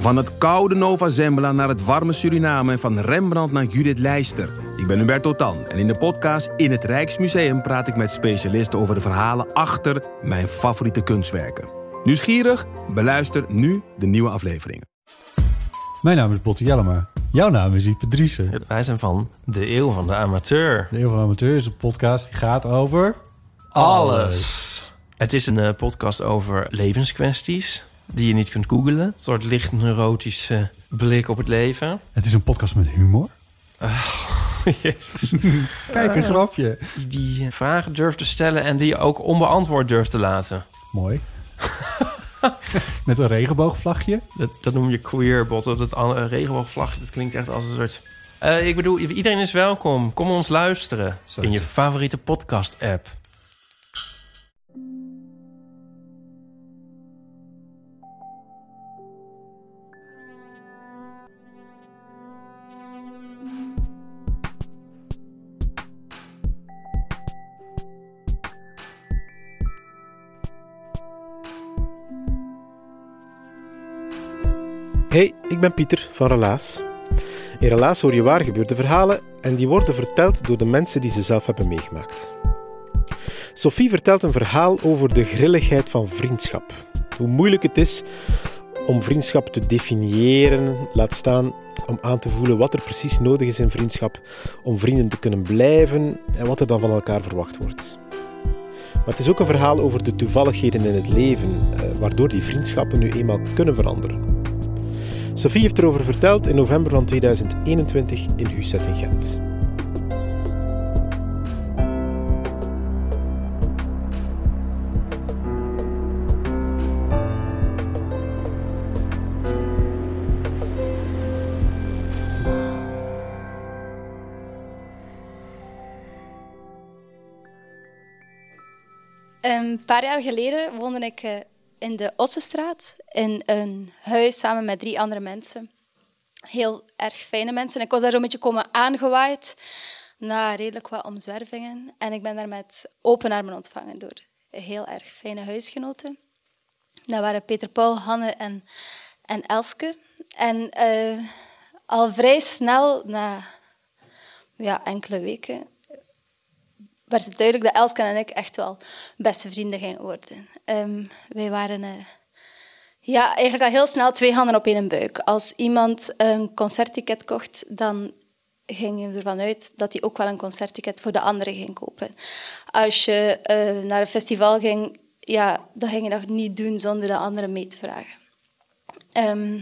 Van het koude Nova Zembla naar het warme Suriname en van Rembrandt naar Judith Leister. Ik ben Hubert Totan en in de podcast In het Rijksmuseum praat ik met specialisten over de verhalen achter mijn favoriete kunstwerken. Nieuwsgierig? Beluister nu de nieuwe afleveringen. Mijn naam is Botte Jellema. Jouw naam is Ipe Driessen. Wij zijn van de Eeuw van de Amateur. De Eeuw van de Amateur is een podcast die gaat over... Alles. Het is een eh, podcast over levenskwesties die je niet kunt googlen. Een soort licht neurotische blik op het leven. Het is een podcast met humor. Jezus. Kijk, een grapje. Die, die vragen durft te stellen en die je ook onbeantwoord durft te laten. Mooi. met een regenboogvlagje. Dat, dat noem je queer, botten. Dat an- regenboogvlag, dat klinkt echt als een soort... Eh, ik bedoel, iedereen is welkom. Kom ons luisteren in je favoriete podcast-app. Hey, ik ben Pieter van Relaas. In Relaas hoor je waar gebeurde verhalen en die worden verteld door de mensen die ze zelf hebben meegemaakt. Sophie vertelt een verhaal over de grilligheid van vriendschap. Hoe moeilijk het is om vriendschap te definiëren, laat staan om aan te voelen wat er precies nodig is in vriendschap om vrienden te kunnen blijven en wat er dan van elkaar verwacht wordt. Maar het is ook een verhaal over de toevalligheden in het leven, eh, waardoor die vriendschappen nu eenmaal kunnen veranderen. Sophie heeft erover verteld in november van 2021 in Huset in Gent. Een paar jaar geleden woonde ik eh, in de Ossenstraat in een huis samen met drie andere mensen. Heel erg fijne mensen. Ik was daar zo'n beetje komen aangewaaid na redelijk wat omzwervingen. En ik ben daar met open armen ontvangen door heel erg fijne huisgenoten. Dat waren Peter Paul, Hanne en, en Elske. En eh, al vrij snel, na ja, enkele weken, werd het duidelijk dat Elske en ik echt wel beste vrienden gingen worden. Ehm, wij waren eh, ja, eigenlijk al heel snel twee handen op één buik. Als iemand een concertticket kocht, dan ging je ervan uit dat hij ook wel een concertticket voor de anderen ging kopen. Als je eh, naar een festival ging, ja, dan ging je dat niet doen zonder de anderen mee te vragen. Ehm,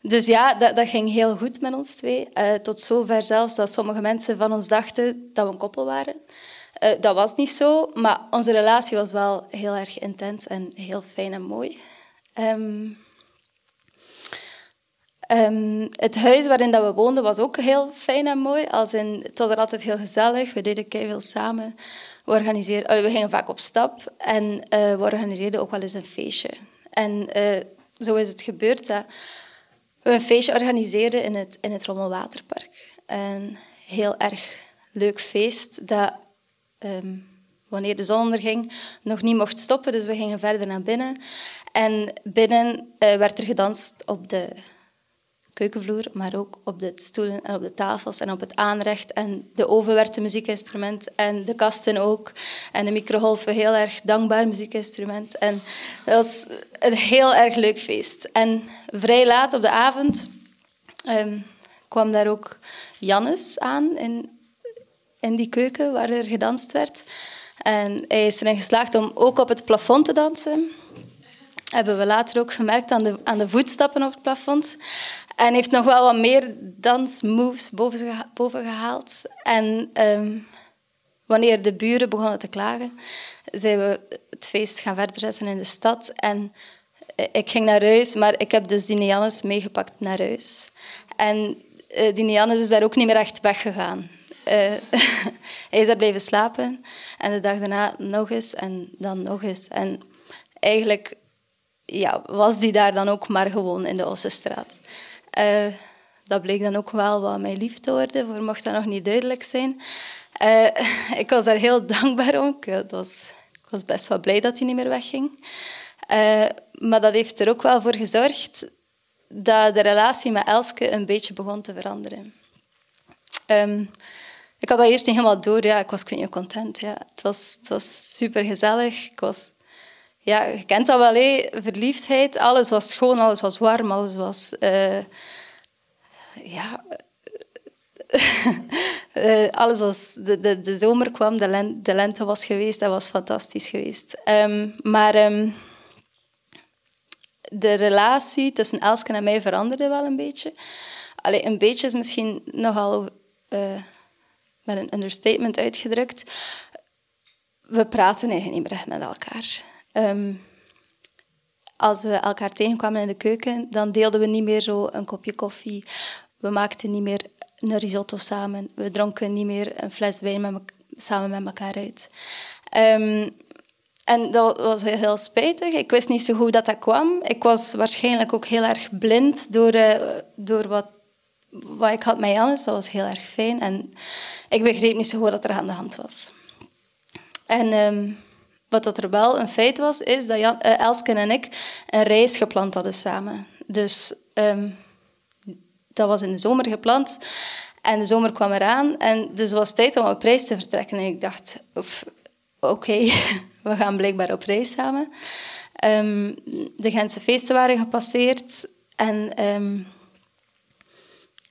dus ja, dat, dat ging heel goed met ons twee. Eh, tot zover zelfs dat sommige mensen van ons dachten dat we een koppel waren. Eh, dat was niet zo, maar onze relatie was wel heel erg intens en heel fijn en mooi. Ehm, ehm, het huis waarin dat we woonden was ook heel fijn en mooi. Als in, het was er altijd heel gezellig. We deden veel samen. We, organiseerden, we gingen vaak op stap en eh, we organiseerden ook wel eens een feestje. En eh, zo is het gebeurd dat we een feestje organiseerden in het, in het Rommelwaterpark. Een heel erg leuk feest dat, ehm, wanneer de zon onderging, nog niet mocht stoppen. Dus we gingen verder naar binnen. En binnen eh, werd er gedanst op de keukenvloer, maar ook op de stoelen en op de tafels en op het aanrecht. En de oven werd een muziekinstrument en de kasten ook. En de microgolven, heel erg dankbaar muziekinstrument. En dat was een heel erg leuk feest. En vrij laat op de avond ehm, kwam daar ook Jannes aan in, in die keuken waar er gedanst werd. En hij is erin geslaagd om ook op het plafond te dansen hebben we later ook gemerkt aan de, aan de voetstappen op het plafond. En heeft nog wel wat meer dansmoves boven, boven gehaald. En ehm, wanneer de buren begonnen te klagen, zijn we het feest gaan verder zetten in de stad. En eh, ik ging naar huis, maar ik heb dus Dine Jannes meegepakt naar huis. En eh Dine is daar ook niet meer echt weggegaan. Eh, hij is daar blijven slapen. En de dag daarna nog eens en dan nog eens. En eigenlijk ja, was die daar dan ook maar gewoon in de Ossenstraat. Eh, dat bleek dan ook wel wat mijn liefde worden, voor mocht dat nog niet duidelijk zijn. Eh, ik was daar heel dankbaar om. Ik, was, best wel blij dat hij niet meer wegging. Maar dat heeft er ook wel voor gezorgd dat de relatie met Elske een beetje begon te veranderen. Ehm, ik had dat eerst niet helemaal door. Ja, ik was content. Ja. Het, was, het was super gezellig. Ik was, ja, je kent dat wel, verliefdheid. Alles was schoon, alles was warm, alles was. Uh, ja. uh, alles was. De, de, de zomer kwam, de, de lente was geweest, dat was fantastisch geweest. Um, maar. Um, de relatie tussen Elske en mij veranderde wel een beetje. Allee, een beetje is misschien nogal uh, met een understatement uitgedrukt. We praten eigenlijk niet meer met elkaar. Um, als we elkaar tegenkwamen in de keuken, dan deelden we niet meer zo een kopje koffie. We maakten niet meer een risotto samen. We dronken niet meer een fles wijn samen met elkaar uit. Um, en dat was heel spijtig. Ik wist niet zo goed dat dat kwam. Ik was waarschijnlijk ook heel erg blind door, uh, door wat, wat ik had met Jannes. Dat was heel erg fijn. En ik begreep niet zo goed wat er aan de hand was. En um, wat dat er wel een feit was, is dat Jan, uh, Elsken en ik een reis gepland hadden samen. Dus um, dat was in de zomer gepland. En de zomer kwam eraan. En dus het was tijd om op reis te vertrekken. En ik dacht, oké, we gaan blijkbaar op reis samen. Um, de Gentse feesten waren gepasseerd. En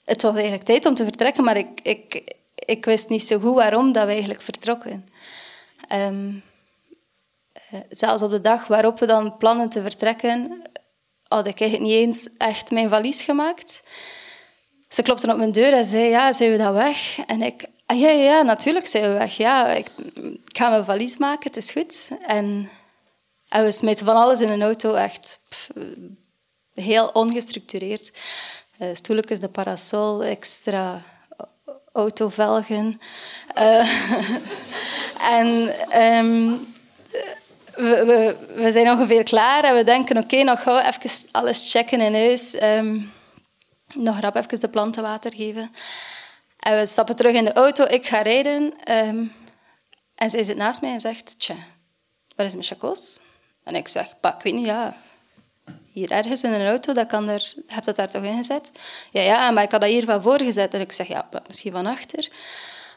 het was eigenlijk tijd om te vertrekken, maar ik, ik, ik wist niet zo goed waarom dat we eigenlijk vertrokken. Um, zelfs op de dag waarop we dan plannen te vertrekken, had ik eigenlijk niet eens echt mijn valies gemaakt. Ze klopte op mijn deur en zei, ja, zijn we dan weg? En ik, ah, ja, ja, natuurlijk zijn we weg. Ja, ik, ik, ga mijn valies maken, het is goed. En, en we smeten van alles in een auto, echt heel ongestructureerd. Uh, stoeltjes, de parasol, extra autovelgen. Uh, en um, we, we, we, zijn ongeveer klaar en we denken, oké, nog gauw even alles checken in huis. Um, nog rap even de planten water geven. En we stappen terug in de auto, ik ga rijden. Um, en zij zit naast mij en zegt, tja, waar is mijn chacos? En ik zeg, pa, ik weet niet, ja, hier ergens in een auto, dat kan er, heb dat daar toch in gezet? Ja, ja, maar ik had dat hier van voor gezet. En ik zeg, ja, misschien van achter.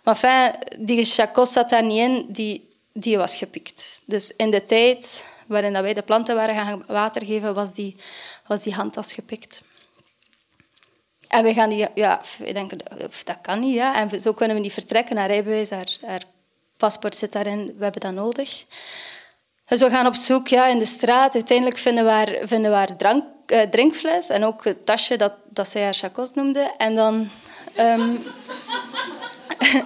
Maar fijn, die chacos zat daar niet in, die, die was gepikt. Dus in de tijd waarin dat wij de planten waren gaan water geven, was die, was die handtas gepikt. En we gaan die, ja, ik denk, dat kan niet. Ja. En zo kunnen we niet vertrekken. Haar rijbewijs, haar, haar paspoort zit daarin. We hebben dat nodig. Dus we gaan op zoek ja, in de straat. Uiteindelijk vinden we haar, vinden drank, uh, drinkfles en ook het tasje dat, dat zij haar chacos noemde. En dan... Um,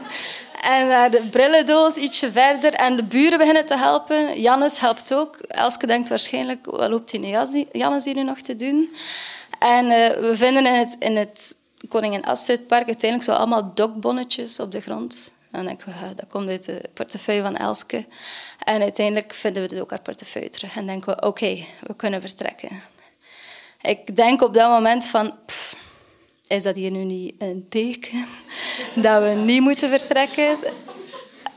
en naar de brillendoos ietsje verder. En de buren beginnen te helpen. Jannes helpt ook. Elske denkt waarschijnlijk, wat loopt die Jannes hier nu nog te doen? En uh, we vinden in het, in het Koningin Astridpark uiteindelijk zo allemaal dokbonnetjes op de grond. Dan denken we, dat komt uit de portefeuille van Elske. En uiteindelijk vinden we dus ook haar portefeuille terug. En denken we, oké, we kunnen vertrekken. Ik denk op dat moment van, is dat hier nu niet een teken dat we niet moeten vertrekken?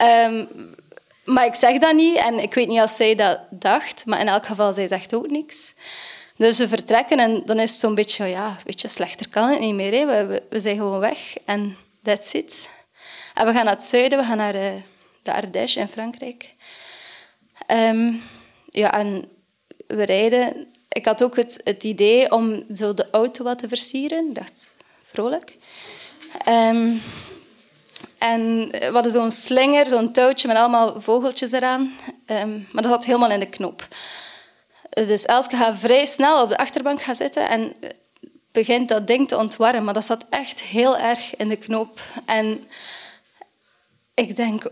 Um, maar ik zeg dat niet en ik weet niet als zij dat dacht, maar in elk geval, zij zegt ook niks. Dus we vertrekken en dan is het zo'n beetje, ja, weet je, slechter kan het niet meer. Hè. We, we, zijn gewoon weg en that's it. En we gaan naar het zuiden, we gaan naar de, de Ardèche in Frankrijk. Um, ja, en we rijden. Ik had ook het, het idee om zo de auto wat te versieren. Ik dacht, vrolijk. Um, en we hadden zo'n slinger, zo'n touwtje met allemaal vogeltjes eraan. Um, maar dat zat helemaal in de knop. Dus Elske gaat vrij snel op de achterbank gaan zitten en begint dat ding te ontwarren. Maar dat zat echt heel erg in de knoop. En ik denk,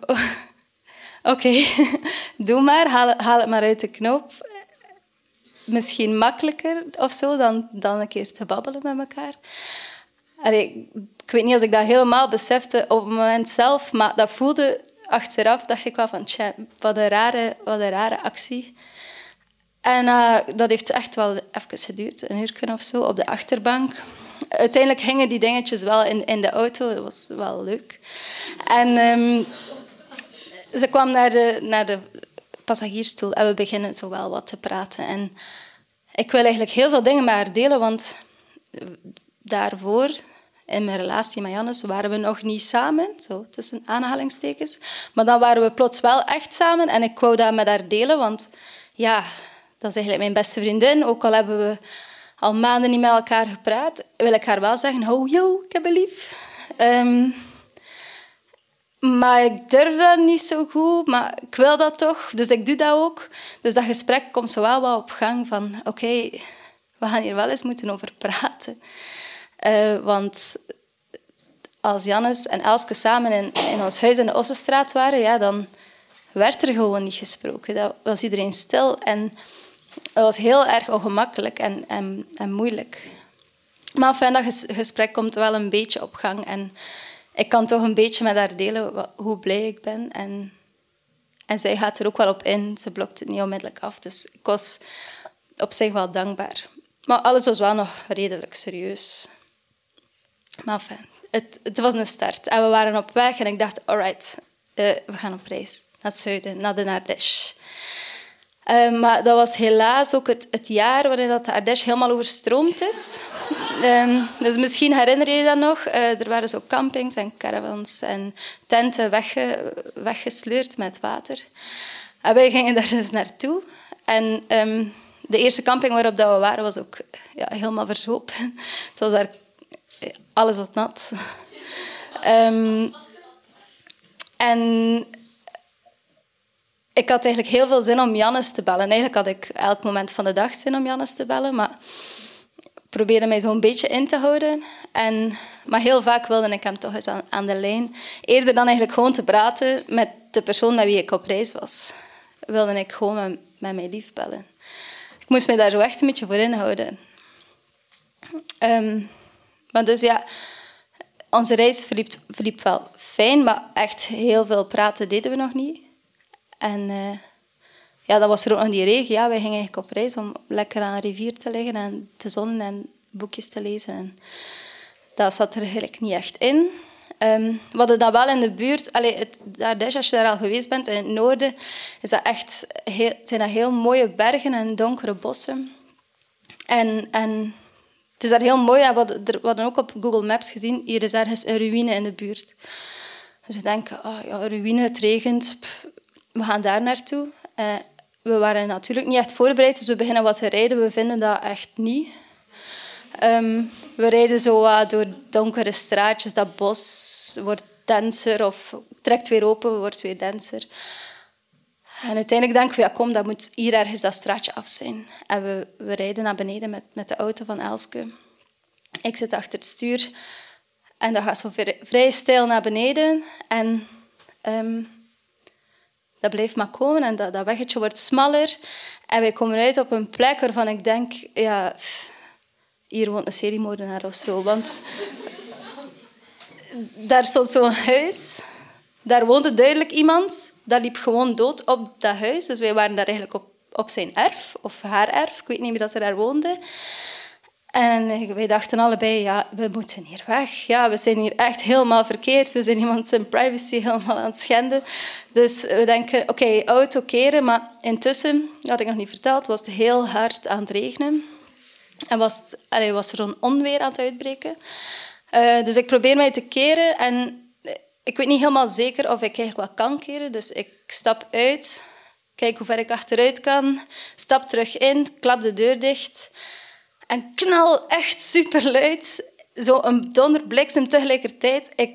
oké, doe maar, haal, het maar uit de knoop. Misschien makkelijker of zo dan, dan een keer te babbelen met elkaar. Ik weet niet of ik dat helemaal besefte op het moment zelf, maar dat voelde achteraf, dacht ik wel van, wat een rare, wat een rare actie. En uh, dat heeft echt wel even geduurd, een uur of zo, op de achterbank. Uiteindelijk hingen die dingetjes wel in, in de auto, dat was wel leuk. En um, ze kwam naar de, naar de passagiersstoel en we beginnen zo wel wat te praten. En ik wil eigenlijk heel veel dingen met haar delen, want daarvoor, in mijn relatie met Jannes, waren we nog niet samen, zo tussen aanhalingstekens. Maar dan waren we plots wel echt samen en ik wou dat met haar delen, want ja, dat is eigenlijk mijn beste vriendin. Ook al hebben we al maanden niet met elkaar gepraat, wil ik haar wel zeggen, oh yo, ik heb een lief. Ehm, maar ik durf dat niet zo goed, maar ik wil dat toch, dus ik doe dat ook. Dus dat gesprek komt zo wel op gang van, oké, we gaan hier wel eens moeten over praten. Uh, want als Jannes en Elske samen in, in ons huis in de Ossenstraat waren, ja, dan werd er gewoon niet gesproken. Dat was iedereen stil en het was heel erg ongemakkelijk en, en, en moeilijk. Maar fijn, dat gesprek komt wel een beetje op gang en ik kan toch een beetje met haar delen hoe blij ik ben. En, en zij gaat er ook wel op in. Ze blokt het niet onmiddellijk af. Dus ik was op zich wel dankbaar. Maar alles was wel nog redelijk serieus. Maar fijn, het, het was een start. En we waren op weg en ik dacht, alright, uh, we gaan op reis naar het zuiden, naar de Ardèche. Uh, maar dat was helaas ook het, het jaar waarin dat de Ardèche helemaal overstroomd is. Um, dus misschien herinner je je dat nog. Uh, er waren zo campings en caravans en tenten wegge, weggesleurd met water. En wij gingen daar dus naartoe. En um, de eerste camping waarop dat we waren was ook ja, helemaal verzopen. Het was daar, alles was nat. Um, en ik had eigenlijk heel veel zin om Jannes te bellen. Eigenlijk had ik elk moment van de dag zin om Jannes te bellen, maar probeerde mij zo'n beetje in te houden. En, maar heel vaak wilde ik hem toch eens aan, de lijn. Eerder dan eigenlijk gewoon te praten met de persoon met wie ik op reis was, wilde ik gewoon met, met mij lief bellen. Ik moest me daar zo echt een beetje voor inhouden. Um, maar dus ja, onze reis verliep, verliep wel fijn, maar echt heel veel praten deden we nog niet. En uh, ja, dan was er ook nog die regen. Ja, wij gingen eigenlijk op reis om lekker aan een rivier te liggen en te zonnen en boekjes te lezen. En dat zat er eigenlijk niet echt in. Um, we hadden dat wel in de buurt. Allee, het, daar, als je daar al geweest bent, in het noorden, is dat echt heel, zijn dat heel mooie bergen en donkere bossen. En, en het is daar heel mooi. We hadden, we hadden ook op Google Maps gezien, hier is ergens een ruïne in de buurt. Dus we denken, oh, ja, ruïne, het regent, we gaan daar naartoe. Uh, we waren natuurlijk niet echt voorbereid, dus we beginnen wat te rijden. We vinden dat echt niet. Um, we rijden zo door donkere straatjes. Dat bos wordt denser of trekt weer open, wordt weer denser. En uiteindelijk denken we, ja kom, dat moet hier ergens dat straatje af zijn. En we, we rijden naar beneden met, met de auto van Elske. Ik zit achter het stuur. En dat gaat zo vrij stijl naar beneden. En um, dat blijft maar komen en dat, dat weggetje wordt smaller. En wij komen uit op een plek waarvan ik denk, ja, hier woont een seriemoordenaar of zo. Want daar stond zo'n huis, daar woonde duidelijk iemand, dat liep gewoon dood op dat huis. Dus wij waren daar eigenlijk op, op zijn erf, of haar erf, ik weet niet meer dat ze daar woonde. En wij dachten allebei, ja, we moeten hier weg. Ja, we zijn hier echt helemaal verkeerd. We zijn iemand zijn privacy helemaal aan het schenden. Dus we denken, oké, auto keren. Maar intussen, dat had ik nog niet verteld, was het heel hard aan het regenen. En was, het, allee, was er een onweer aan het uitbreken. Uh, dus ik probeer mij te keren. En ik weet niet helemaal zeker of ik eigenlijk wel kan keren. Dus ik stap uit, kijk hoe ver ik achteruit kan. Stap terug in, klap de deur dicht... En knal, echt superluid. Zo een donderbliksem tegelijkertijd. Ik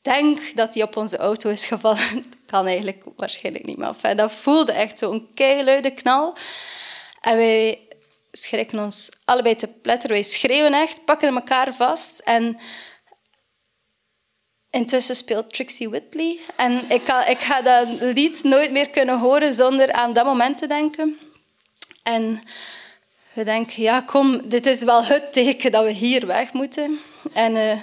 denk dat hij op onze auto is gevallen. kan eigenlijk waarschijnlijk niet, enfin, dat voelde echt zo'n keiluide knal. En wij schrikken ons allebei te pletter. Wij schreeuwen echt, pakken elkaar vast. En intussen speelt Trixie Whitley. En ik ga, ik ga dat lied nooit meer kunnen horen zonder aan dat moment te denken. En we denken, ja kom, dit is wel het teken dat we hier weg moeten. En uh,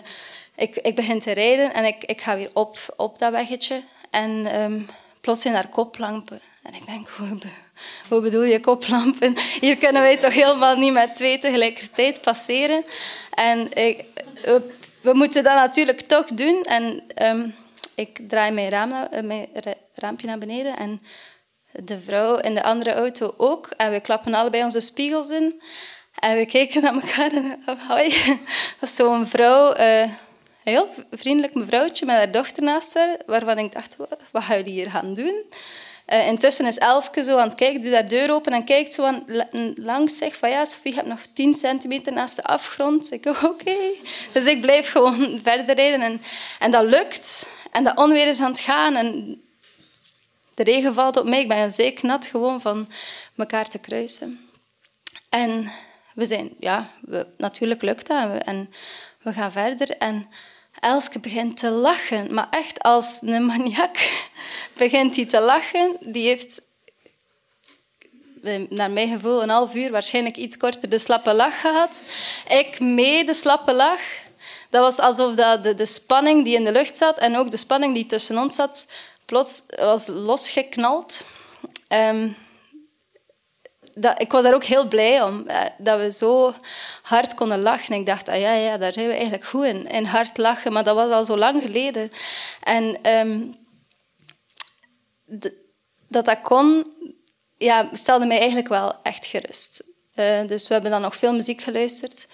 ik, ik begin te rijden en ik, ik ga weer op, op dat weggetje. En um, plots zijn er koplampen. En ik denk, hoe, hoe, bedoel je koplampen? Hier kunnen wij toch helemaal niet met twee tegelijkertijd passeren. En ik, we, moeten dat natuurlijk toch doen. En um, ik draai mijn, raam, mijn raampje naar beneden en de vrouw in de andere auto ook. En we klappen allebei onze spiegels in. En we keken naar elkaar en hoi. Dat was zo'n vrouw, een heel vriendelijk mevrouwtje met haar dochter naast haar, waarvan ik dacht, wat, gaan jullie hier gaan doen? Uh, intussen is Elske zo aan het kijken, doet haar deur open en kijkt zo aan, langs zich van ja, Sofie, je hebt nog 10 centimeter naast de afgrond. Ik oké. Dus ik blijf gewoon verder rijden en, en dat lukt. En dat onweer is aan het gaan en de regen valt op mij. Ik ben zeker nat gewoon van elkaar te kruisen. En we zijn, ja, we, natuurlijk lukt dat en we gaan verder. En Elske begint te lachen, maar echt als een maniak begint hij te lachen. Die heeft, naar mijn gevoel, een half uur, waarschijnlijk iets korter, de slappe lach gehad. Ik mee de slappe lach. Dat was alsof dat de, de spanning die in de lucht zat en ook de spanning die tussen ons zat, plots was losgeknald. Um, dat, ik was daar ook heel blij om, eh, dat we zo hard konden lachen. Ik dacht, ah ja, ja, daar zijn we eigenlijk goed in, in hard lachen. Maar dat was al zo lang geleden. En um, dat dat kon, ja, stelde mij eigenlijk wel echt gerust. Uh, dus we hebben dan nog veel muziek geluisterd.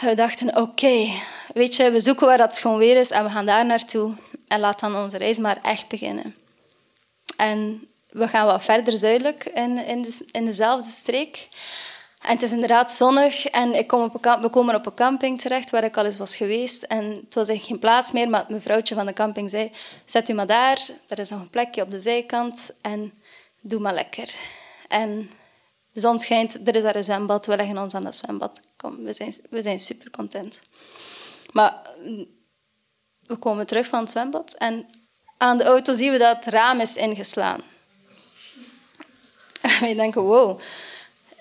We dachten, oké, weet je, we zoeken waar dat schoon weer is en we gaan daar naartoe. En laat dan onze reis maar echt beginnen. En we gaan wat verder zuidelijk in, in, de, in dezelfde streek. En het is inderdaad zonnig en ik kom op we komen op een camping terecht waar ik al eens was geweest. En het was eigenlijk geen plaats meer, maar mijn vrouwtje van de camping zei, zet u maar daar, er is nog een plekje op de zijkant en doe maar lekker. En de zon schijnt, er is daar een zwembad, we leggen ons aan dat zwembad. Kom, we zijn, we zijn super content. Maar we komen terug van het zwembad en aan de auto zien we dat het raam is ingeslaan. En wij denken, wow.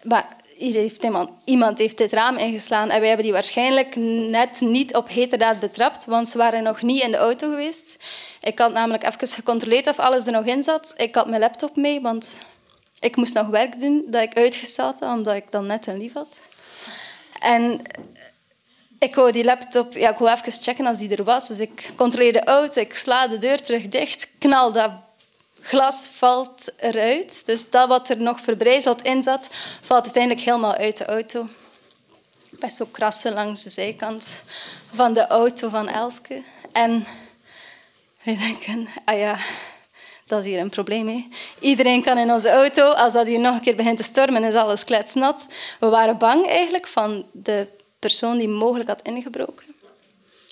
Maar hier heeft iemand, iemand heeft dit raam ingeslaan en wij hebben die waarschijnlijk net niet op heterdaad betrapt, want ze waren nog niet in de auto geweest. Ik had namelijk even gecontroleerd of alles er nog in zat. Ik had mijn laptop mee, want ik moest nog werk doen dat ik uitgesteld had, omdat ik dan net een lief had. En ik wou die laptop ja, ik wou even checken als die er was. Dus ik controleer de auto, ik sla de deur terug dicht, knal dat glas valt eruit. Dus dat wat er nog verbrijzeld in zat, valt uiteindelijk helemaal uit de auto. Best zo krassen langs de zijkant van de auto van Elske. En we denken, ah ja, dat is hier een probleem. Hè? Iedereen kan in onze auto. Als dat hier nog een keer begint te stormen, is alles kletsnat. We waren bang eigenlijk van de persoon die mogelijk had ingebroken.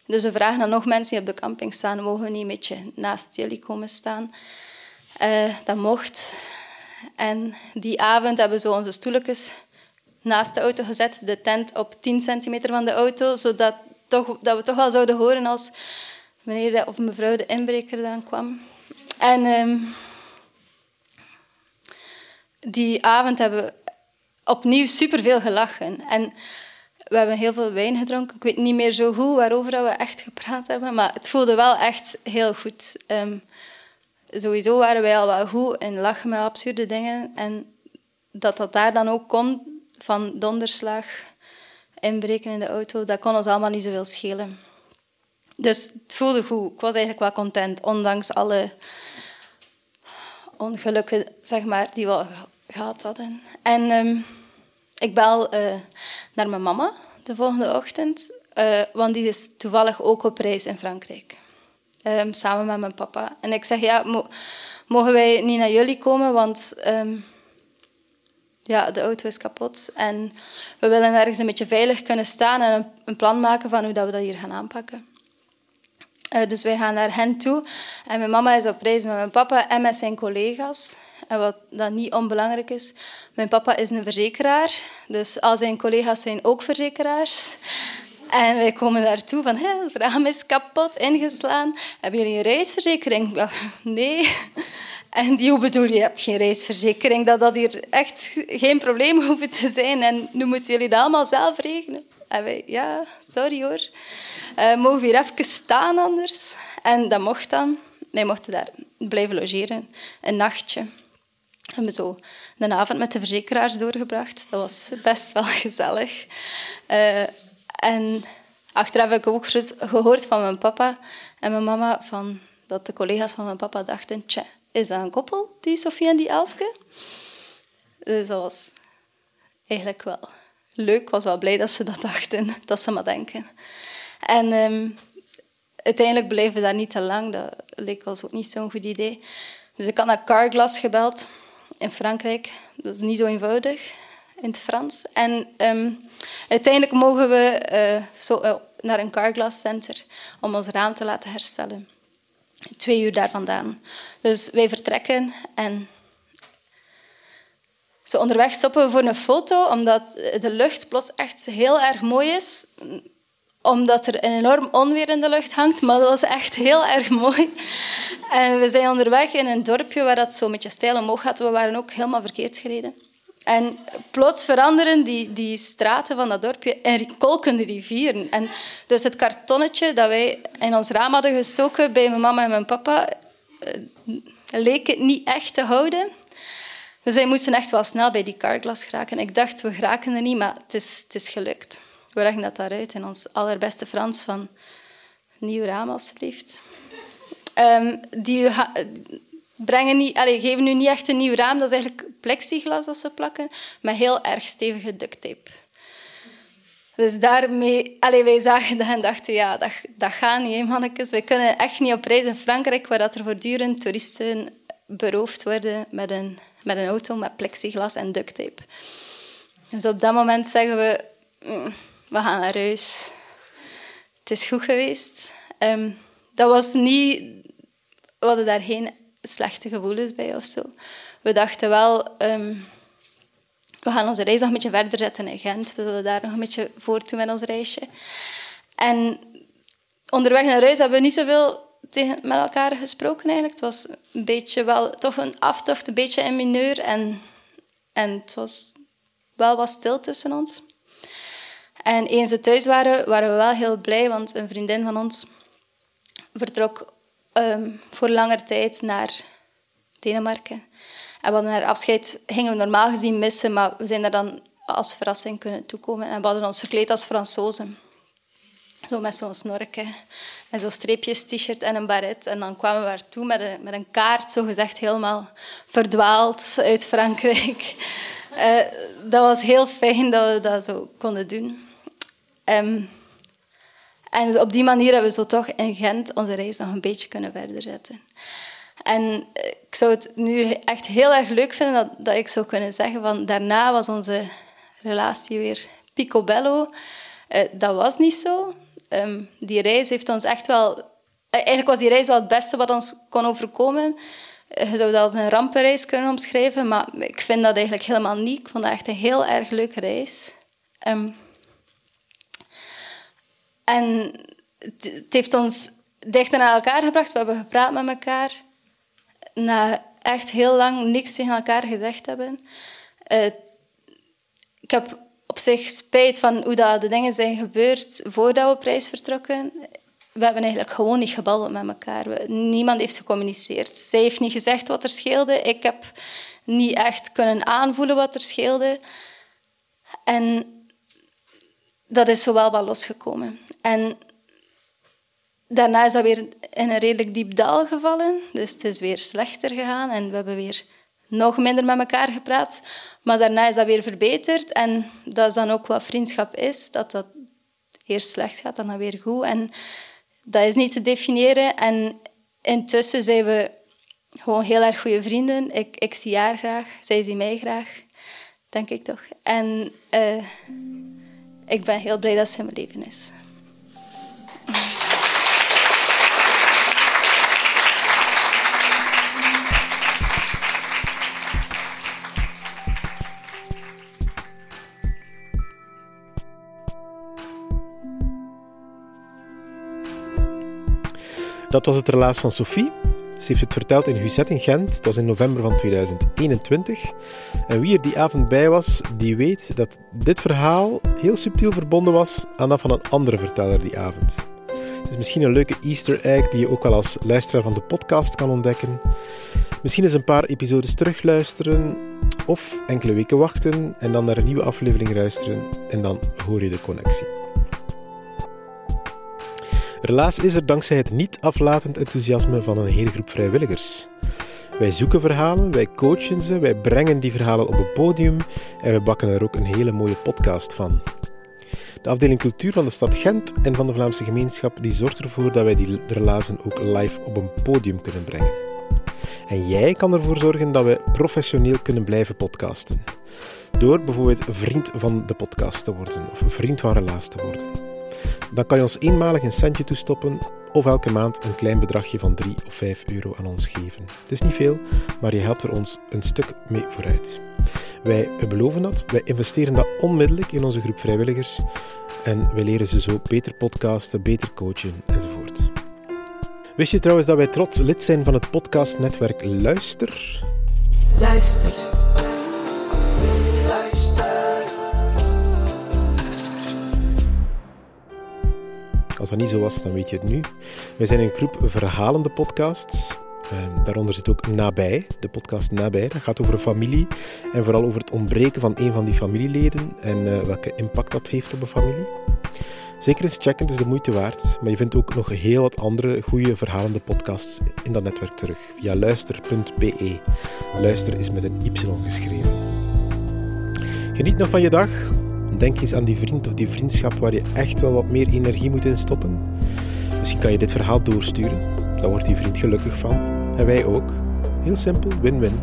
Dus we vragen dan nog mensen die op de camping staan, mogen we niet een beetje naast jullie komen staan? Uh, dat mocht. En die avond hebben we zo onze stoeltjes naast de auto gezet, de tent op 10 centimeter van de auto, zodat toch, dat we toch wel zouden horen als meneer of mevrouw de inbreker dan kwam. En um, die avond hebben we opnieuw superveel gelachen. En we hebben heel veel wijn gedronken. Ik weet niet meer zo goed waarover we echt gepraat hebben, maar het voelde wel echt heel goed. Um, sowieso waren wij al wel goed in lachen met absurde dingen. En dat dat daar dan ook komt van donderslag, inbreken in de auto, dat kon ons allemaal niet zoveel schelen. Dus het voelde goed. Ik was eigenlijk wel content, ondanks alle ongelukken zeg maar, die we gehad hadden. En ehm, ik bel uh, naar mijn mama de volgende ochtend, uh, want die is toevallig ook op reis in Frankrijk. Um, samen met mijn papa. En ik zeg, ja, mo mogen wij niet naar jullie komen, want um, ja, de auto is kapot. En we willen ergens een beetje veilig kunnen staan en een, een plan maken van hoe dat we dat hier gaan aanpakken. Uh, dus wij gaan naar hen toe. En mijn mama is op reis met mijn papa en met zijn collega's. En wat dan niet onbelangrijk is, mijn papa is een verzekeraar. Dus al zijn collega's zijn ook verzekeraars. En wij komen daartoe van, het raam is kapot, ingeslaan. Hebben jullie een reisverzekering? Nee. En die, hoe bedoel je, je hebt geen reisverzekering? Dat dat hier echt geen probleem hoeft te zijn. En nu moeten jullie dat allemaal zelf regelen. En wij, ja, sorry hoor. Uh, mogen we hier even staan anders? En dat mocht dan. Wij mochten daar blijven logeren, een nachtje. We hebben zo een avond met de verzekeraars doorgebracht. Dat was best wel gezellig. Uh, en achteraf heb ik ook gehoord van mijn papa en mijn mama van, dat de collega's van mijn papa dachten, tja, is dat een koppel, die Sofie en die Elske? Dus dat was eigenlijk wel leuk, was wel blij dat ze dat dachten, dat ze maar denken. En ehm, uiteindelijk bleven we daar niet te lang. Dat leek ons ook niet zo'n goed idee. Dus ik had naar Carglass gebeld in Frankrijk. Dat is niet zo eenvoudig in het Frans. En ehm, uiteindelijk mogen we eh, zo, uh, naar een Carglass Center om ons raam te laten herstellen. Twee uur daar vandaan. Dus wij vertrekken en zo onderweg stoppen we voor een foto, omdat de lucht plots echt heel erg mooi is omdat er een enorm onweer in de lucht hangt, maar dat was echt heel erg mooi. En we zijn onderweg in een dorpje waar dat zo met je stijl omhoog gaat. We waren ook helemaal verkeerd gereden. En plots veranderen die, die straten van dat dorpje in kolkende rivieren. En dus het kartonnetje dat wij in ons raam hadden gestoken bij mijn mama en mijn papa, eh, leek het niet echt te houden. Dus wij moesten echt wel snel bij die carglass geraken. Ik dacht, we geraken er niet, maar het is, het is gelukt. We leggen dat daaruit in ons allerbeste Frans van nieuw raam, alstublieft. Um, die brengen niet, allez, geven nu niet echt een nieuw raam, dat is eigenlijk plexiglas dat ze plakken, met heel erg stevige duct tape. Dus daarmee, allez, wij zagen dat en dachten, ja, dat, dat gaat niet, mannetjes. We kunnen echt niet op reis in Frankrijk, waar dat er voortdurend toeristen beroofd worden met een, met een auto met plexiglas en duct tape. Dus op dat moment zeggen we, mm, we gaan naar huis. Het is goed geweest. Ehm, dat was niet... We hadden daar geen slechte gevoelens bij of zo. We dachten wel... Um, we gaan onze reis nog een beetje verder zetten in Gent. We zullen daar nog een beetje voortdoen met ons reisje. En onderweg naar huis hebben we niet zoveel tegen, met elkaar gesproken eigenlijk. Het was een beetje wel toch een aftocht, een beetje in mineur. En, en het was wel wat stil tussen ons. En eens we thuis waren, waren we wel heel blij, want een vriendin van ons vertrok um, voor langer tijd naar Denemarken. En we hadden haar afscheid, gingen we normaal gezien missen, maar we zijn daar dan als verrassing kunnen toekomen. En we hadden ons verkleed als Fransozen. Zo met zo'n snorken en zo'n streepjes t-shirt en een baret. En dan kwamen we daartoe met een, met een kaart, zo gezegd helemaal verdwaald uit Frankrijk. Uh, dat was heel fijn dat we dat zo konden doen. Um, en dus op die manier hebben we zo toch in Gent onze reis nog een beetje kunnen verder zetten. En eh, ik zou het nu echt heel erg leuk vinden dat, dat ik zou kunnen zeggen van daarna was onze relatie weer picobello. Uh, dat was niet zo. Um, die reis heeft ons echt wel... Eh, eigenlijk was die reis wel het beste wat ons kon overkomen. Je zou dat als een rampenreis kunnen omschrijven, maar ik vind dat eigenlijk helemaal niet. Ik vond dat echt een heel erg leuke reis. Um, en het heeft ons dichter naar elkaar gebracht. We hebben gepraat met elkaar. Na echt heel lang niks tegen elkaar gezegd hebben. Uh, ik heb op zich spijt van hoe dat de dingen zijn gebeurd voordat we op reis vertrokken. We hebben eigenlijk gewoon niet gebabbeld met elkaar. Niemand heeft gecommuniceerd. Zij heeft niet gezegd wat er scheelde. Ik heb niet echt kunnen aanvoelen wat er scheelde. En dat is zo wel wat losgekomen. En daarna is dat weer in een redelijk diep dal gevallen. Dus het is weer slechter gegaan en we hebben weer nog minder met elkaar gepraat. Maar daarna is dat weer verbeterd. En dat is dan ook wat vriendschap is. Dat dat eerst slecht gaat, dan, dan weer goed. En dat is niet te definiëren. En intussen zijn we gewoon heel erg goede vrienden. Ik, ik zie haar graag, zij ziet mij graag. Denk ik toch. En... Uh, ik ben heel blij dat ze in mijn leven is. Dat was het relaas van Sophie. Ze heeft het verteld in Huzet in Gent. Dat was in november van 2021. En wie er die avond bij was, die weet dat dit verhaal heel subtiel verbonden was aan dat van een andere verteller die avond. Het is misschien een leuke Easter egg die je ook wel als luisteraar van de podcast kan ontdekken. Misschien eens een paar episodes terugluisteren of enkele weken wachten en dan naar een nieuwe aflevering luisteren en dan hoor je de connectie. Helaas is er dankzij het niet aflatend enthousiasme van een hele groep vrijwilligers. Wij zoeken verhalen, wij coachen ze, wij brengen die verhalen op een podium en we bakken er ook een hele mooie podcast van. De afdeling cultuur van de stad Gent en van de Vlaamse gemeenschap die zorgt ervoor dat wij die relazen ook live op een podium kunnen brengen. En jij kan ervoor zorgen dat we professioneel kunnen blijven podcasten. Door bijvoorbeeld vriend van de podcast te worden of vriend van relaas te worden. Dan kan je ons eenmalig een centje toestoppen of elke maand een klein bedragje van 3 of 5 euro aan ons geven. Het is niet veel, maar je helpt er ons een stuk mee vooruit. Wij beloven dat, wij investeren dat onmiddellijk in onze groep vrijwilligers en wij leren ze zo beter podcasten, beter coachen enzovoort. Wist je trouwens dat wij trots lid zijn van het podcastnetwerk Luister? Luister. Als dat niet zo was, dan weet je het nu. Wij zijn een groep verhalende podcasts. Ehm, daaronder zit ook Nabij, de podcast Nabij. Dat gaat over familie en vooral over het ontbreken van een van die familieleden en uh, welke impact dat heeft op een familie. Zeker eens checken, het is de moeite waard. Maar je vindt ook nog heel wat andere goede verhalende podcasts in dat netwerk terug via luister.be. Luister is met een Y geschreven. Geniet nog van je dag. Denk eens aan die vriend of die vriendschap waar je echt wel wat meer energie moet in stoppen. Misschien kan je dit verhaal doorsturen. Daar wordt die vriend gelukkig van. En wij ook. Heel simpel, win-win.